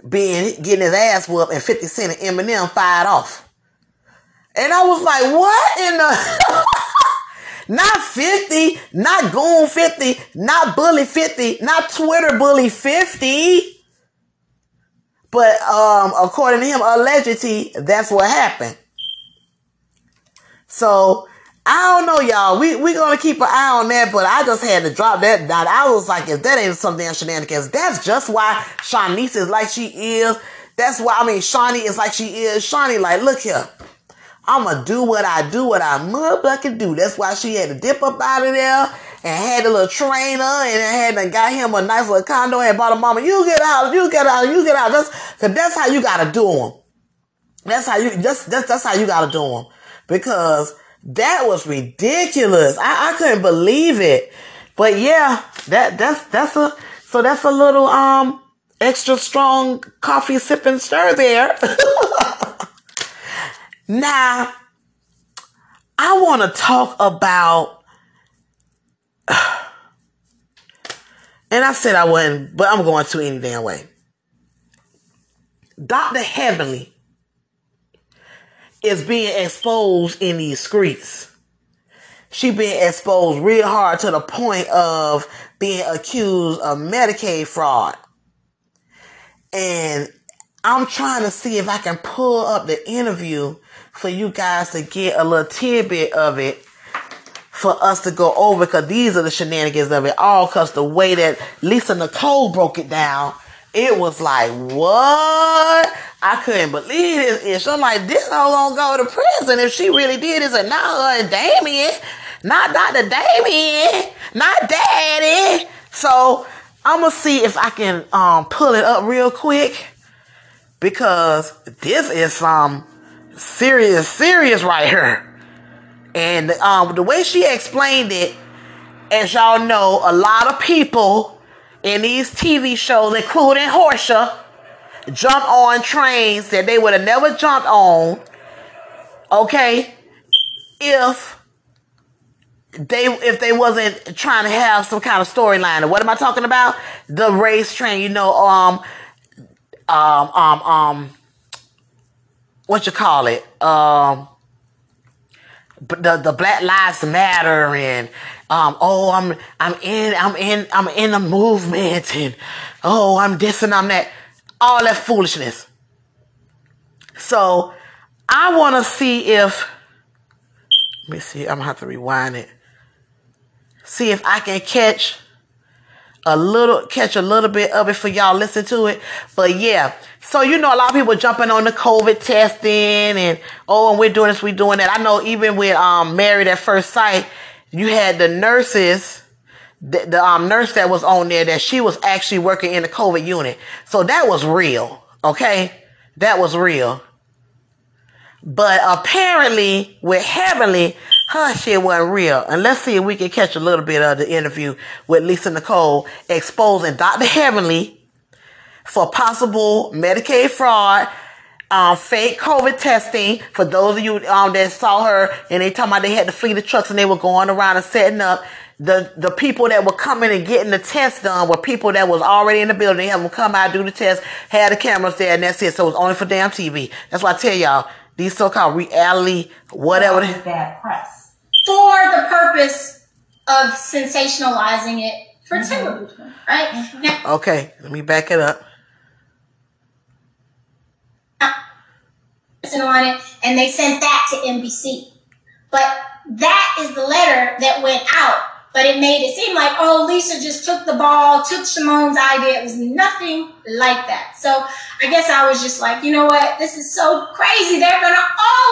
being, getting his ass whooped and 50 Cent and Eminem fired off. And I was like, what in the, not 50, not Goon 50, not Bully 50, not Twitter Bully 50. But, um, according to him, allegedly, that's what happened. So I don't know, y'all. We we gonna keep an eye on that, but I just had to drop that down. I was like, if that ain't some damn shenanigans, that's just why Shanice is like she is. That's why I mean Shawnee is like she is. Shawnee, like, look here. I'ma do what I do, what I motherfucking do. That's why she had to dip up out of there and had a little trainer and had got him a nice little condo and bought a mama. You get out, you get out, you get out. That's cause that's how you gotta do them. That's how you that's that's that's how you gotta do them. Because that was ridiculous. I, I couldn't believe it. But yeah, that that's that's a so that's a little um extra strong coffee sipping stir there. now I want to talk about and I said I wouldn't, but I'm going to any damn way. Dr. Heavenly is being exposed in these streets. She being exposed real hard to the point of being accused of Medicaid fraud. And I'm trying to see if I can pull up the interview for you guys to get a little tidbit of it for us to go over because these are the shenanigans of it all because the way that Lisa Nicole broke it down, it was like, what? I couldn't believe this. ish. I'm like, this hoe gonna go to prison if she really did this and not her Damon, not Dr. Damon, not Daddy. So I'm gonna see if I can um pull it up real quick because this is some serious, serious right here. And um, the way she explained it, as y'all know, a lot of people in these TV shows, including Horsha, jump on trains that they would have never jumped on. Okay, if they if they wasn't trying to have some kind of storyline. What am I talking about? The race train. You know, um, um, um, um, what you call it? Um the the Black Lives Matter and um oh I'm I'm in I'm in I'm in the movement and oh I'm this and I'm that all that foolishness. So I want to see if let me see I'm gonna have to rewind it. See if I can catch a little catch a little bit of it for y'all listen to it. But yeah, so you know a lot of people jumping on the COVID testing and oh and we're doing this, we're doing that. I know even with um Married at First Sight, you had the nurses, the, the um nurse that was on there that she was actually working in the COVID unit. So that was real, okay? That was real. But apparently with Heavenly, her shit wasn't real. And let's see if we can catch a little bit of the interview with Lisa Nicole exposing Dr. Heavenly for possible Medicaid fraud, um, fake COVID testing. For those of you um, that saw her and they talking about they had to flee the trucks and they were going around and setting up. The the people that were coming and getting the test done were people that was already in the building. They have them come out, do the test, had the cameras there, and that's it. So it was only for damn TV. That's why I tell y'all, these so-called reality, whatever. bad press. for the purpose of sensationalizing it for television, right? Now, Okay, let me back it up. listen on it, and they sent that to NBC. But that is the letter that went out. But it made it seem like, oh, Lisa just took the ball, took Simone's idea. It was nothing like that. So I guess I was just like, you know what? This is so crazy. They're going to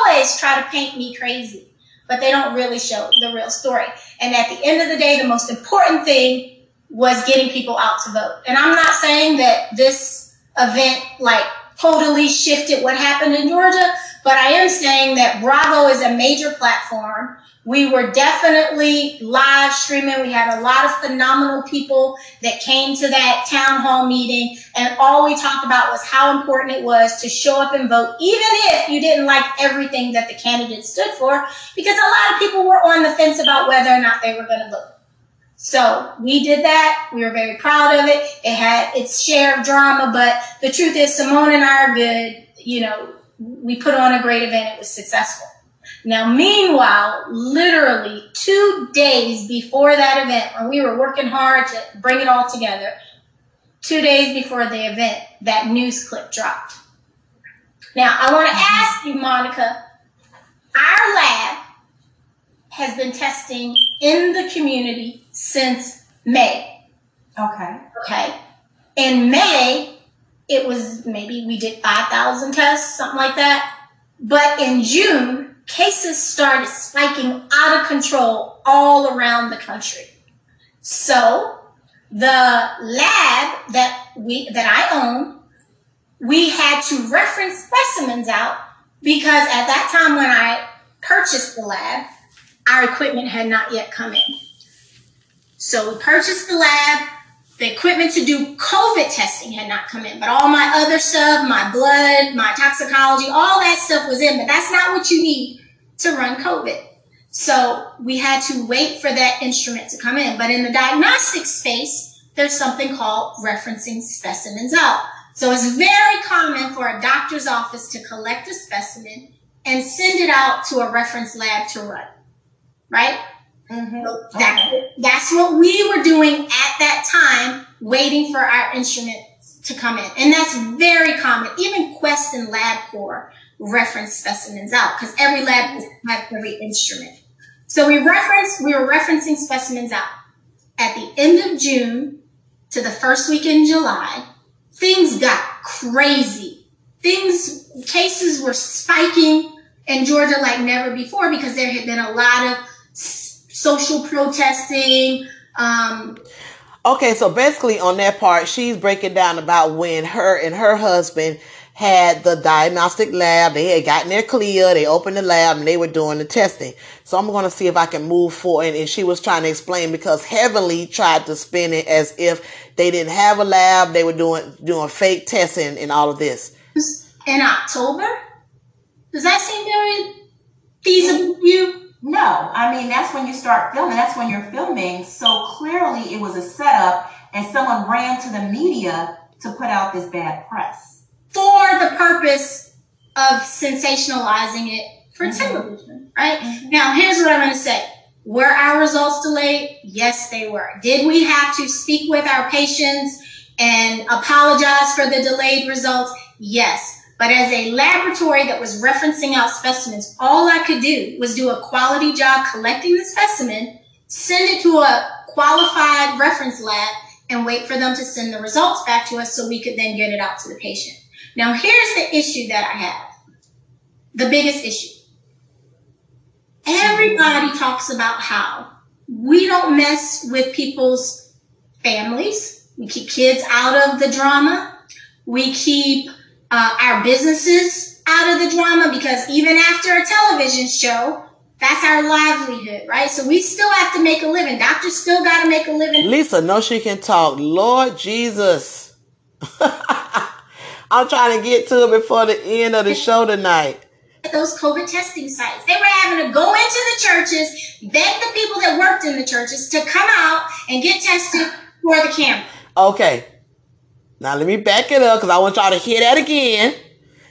always try to paint me crazy, but they don't really show the real story. And at the end of the day, the most important thing was getting people out to vote. And I'm not saying that this event like totally shifted what happened in Georgia, but I am saying that Bravo is a major platform. We were definitely live streaming. We had a lot of phenomenal people that came to that town hall meeting. And all we talked about was how important it was to show up and vote, even if you didn't like everything that the candidate stood for, because a lot of people were on the fence about whether or not they were going to vote. So we did that. We were very proud of it. It had its share of drama, but the truth is Simone and I are good. You know, we put on a great event. It was successful. Now, meanwhile, literally two days before that event, when we were working hard to bring it all together, two days before the event, that news clip dropped. Now, I want to mm-hmm. ask you, Monica, our lab has been testing in the community since May. Okay. Okay. In May, it was maybe we did 5,000 tests, something like that. But in June, cases started spiking out of control all around the country. So the lab that we that I own, we had to reference specimens out because at that time when I purchased the lab, our equipment had not yet come in. So we purchased the lab. The equipment to do COVID testing had not come in, but all my other stuff, my blood, my toxicology, all that stuff was in, but that's not what you need to run COVID. So we had to wait for that instrument to come in. But in the diagnostic space, there's something called referencing specimens out. So it's very common for a doctor's office to collect a specimen and send it out to a reference lab to run. Right? Mm-hmm. So that, that's what we were doing at that time, waiting for our instruments to come in. And that's very common. Even Quest and LabCorp reference specimens out because every lab has every instrument. So we referenced, we were referencing specimens out. At the end of June to the first week in July, things got crazy. Things, cases were spiking in Georgia like never before because there had been a lot of social protesting, um, Okay, so basically on that part, she's breaking down about when her and her husband had the diagnostic lab. They had gotten their clear. They opened the lab and they were doing the testing. So I'm going to see if I can move forward. And she was trying to explain because Heavenly tried to spin it as if they didn't have a lab. They were doing doing fake testing and all of this. in October. Does that seem very feasible to you? No, I mean that's when you start filming. That's when you're filming. So clearly, it was a setup, and someone ran to the media to put out this bad press. For the purpose of sensationalizing it for mm-hmm. television, right? Mm-hmm. Now, here's what I'm going to say. Were our results delayed? Yes, they were. Did we have to speak with our patients and apologize for the delayed results? Yes. But as a laboratory that was referencing out specimens, all I could do was do a quality job collecting the specimen, send it to a qualified reference lab, and wait for them to send the results back to us so we could then get it out to the patient. Now, here's the issue that I have. The biggest issue. Everybody talks about how we don't mess with people's families. We keep kids out of the drama. We keep uh, our businesses out of the drama because even after a television show, that's our livelihood, right? So we still have to make a living. Doctors still got to make a living. Lisa, no, she can talk. Lord Jesus. I'm trying to get to it before the end of the show tonight. at those COVID testing sites. They were having to go into the churches, beg the people that worked in the churches to come out and get tested for the camera. Okay. Now let me back it up because I want y'all to hear that again.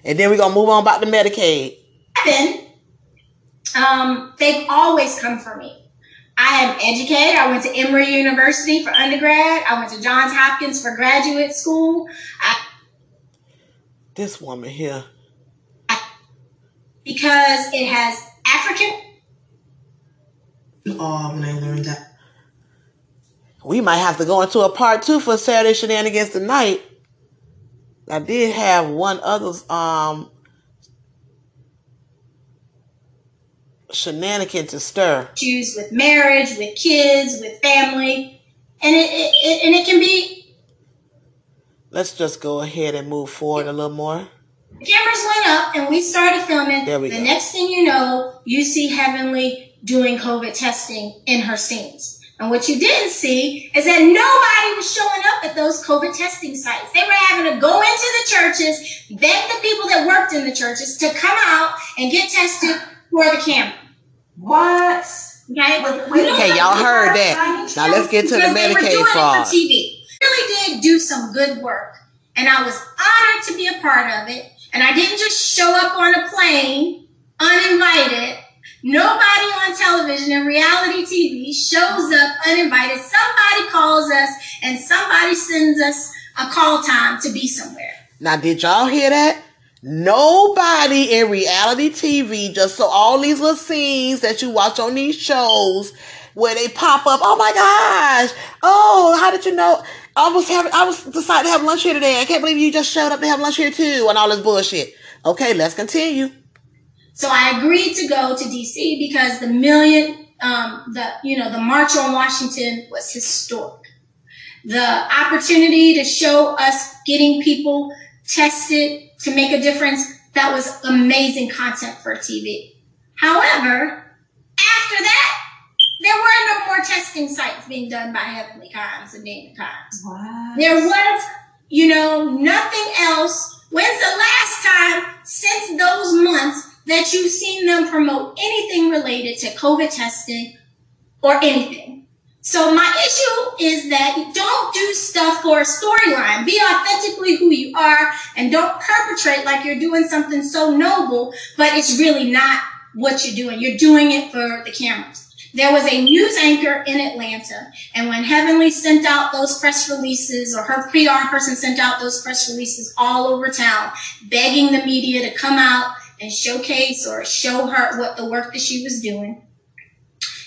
And then we're going to move on about the Medicaid. Then, um, they've always come for me. I am educated. I went to Emory University for undergrad. I went to Johns Hopkins for graduate school. I, This woman here. because it has African Oh, man, I learned that. We might have to go into a part two for Saturday Shenanigans tonight. I did have one other um shenanigan to stir. issues with marriage, with kids, with family, and it, it, it and it can be Let's just go ahead and move forward a little more. The cameras went up and we started filming. There we the go. next thing you know, you see Heavenly doing COVID testing in her scenes. And what you didn't see is that nobody was showing up at those COVID testing sites. They were having to go into the churches, beg the people that worked in the churches to come out and get tested for the camera. What? Okay? Wait, wait, Okay, y'all heard that. Now let's get to the they were Medicaid doing fraud. it for TV. Really did do some good work, and I was honored to be a part of it. And I didn't just show up on a plane uninvited. Nobody on television and reality TV shows up uninvited. Somebody calls us, and somebody sends us a call time to be somewhere. Now, did y'all hear that? Nobody in reality TV, just so all these little scenes that you watch on these shows where they pop up. Oh my gosh! Oh, how did you know? I was having, I was decided to have lunch here today. I can't believe you just showed up to have lunch here too, and all this bullshit. Okay, let's continue. So I agreed to go to DC because the million um, the you know the March on Washington was historic. The opportunity to show us getting people tested to make a difference that was amazing content for TV. However, after that, there were no more testing sites being done by Heavenly Crimes and Crimes. What? There was, you know, nothing else. When's the last time since those months that you've seen them promote anything related to COVID testing or anything? So my issue is that don't do stuff for a storyline. Be authentically who you are and don't perpetrate like you're doing something so noble, but it's really not what you're doing. You're doing it for the cameras. There was a news anchor in Atlanta, and when Heavenly sent out those press releases, or her PR person sent out those press releases all over town, begging the media to come out and showcase or show her what the work that she was doing.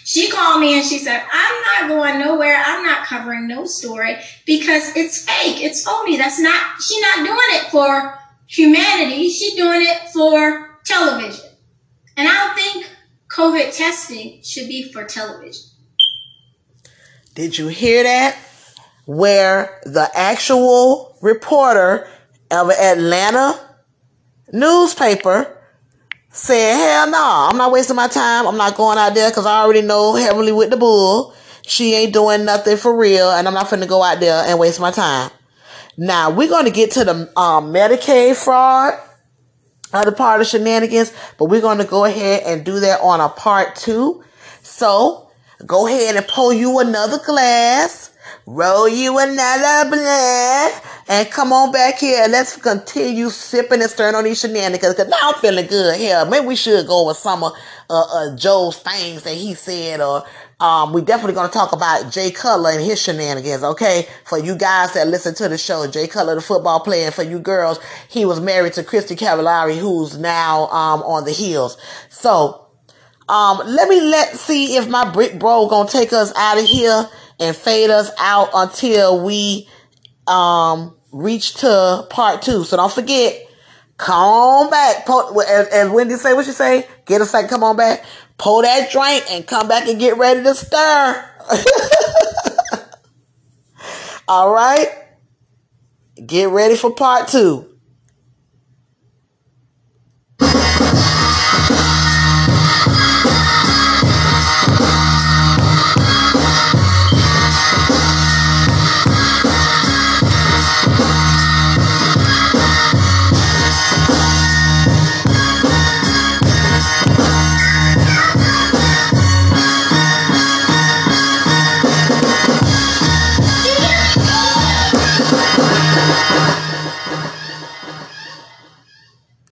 She called me and she said, I'm not going nowhere. I'm not covering no story because it's fake. It's phony. That's not, she's not doing it for humanity. She's doing it for television. And I don't think COVID testing should be for television. Did you hear that? Where the actual reporter of an Atlanta newspaper said, hell no, I'm not wasting my time. I'm not going out there because I already know Heavenly with the bull. She ain't doing nothing for real and I'm not finna go out there and waste my time. Now we're going to get to the um, Medicaid fraud other part of shenanigans, but we're going to go ahead and do that on a part two. So go ahead and pull you another glass, roll you another blunt, and come on back here. and Let's continue sipping and stirring on these shenanigans. Cause now I'm feeling good here. Maybe we should go with some of uh, uh, Joe's things that he said, or um, we definitely going to talk about Jay Cutler and his shenanigans, okay? For you guys that listen to the show, Jay Cutler, the football player, and for you girls, he was married to Kristin Cavallari, who's now um, on the heels. So, um, let me let see if my brick bro gonna take us out of here and fade us out until we um reach to part two. So don't forget, come on back. As, as Wendy say, what she say? Get a second, come on back. Pull that drink and come back and get ready to stir. All right. Get ready for part two.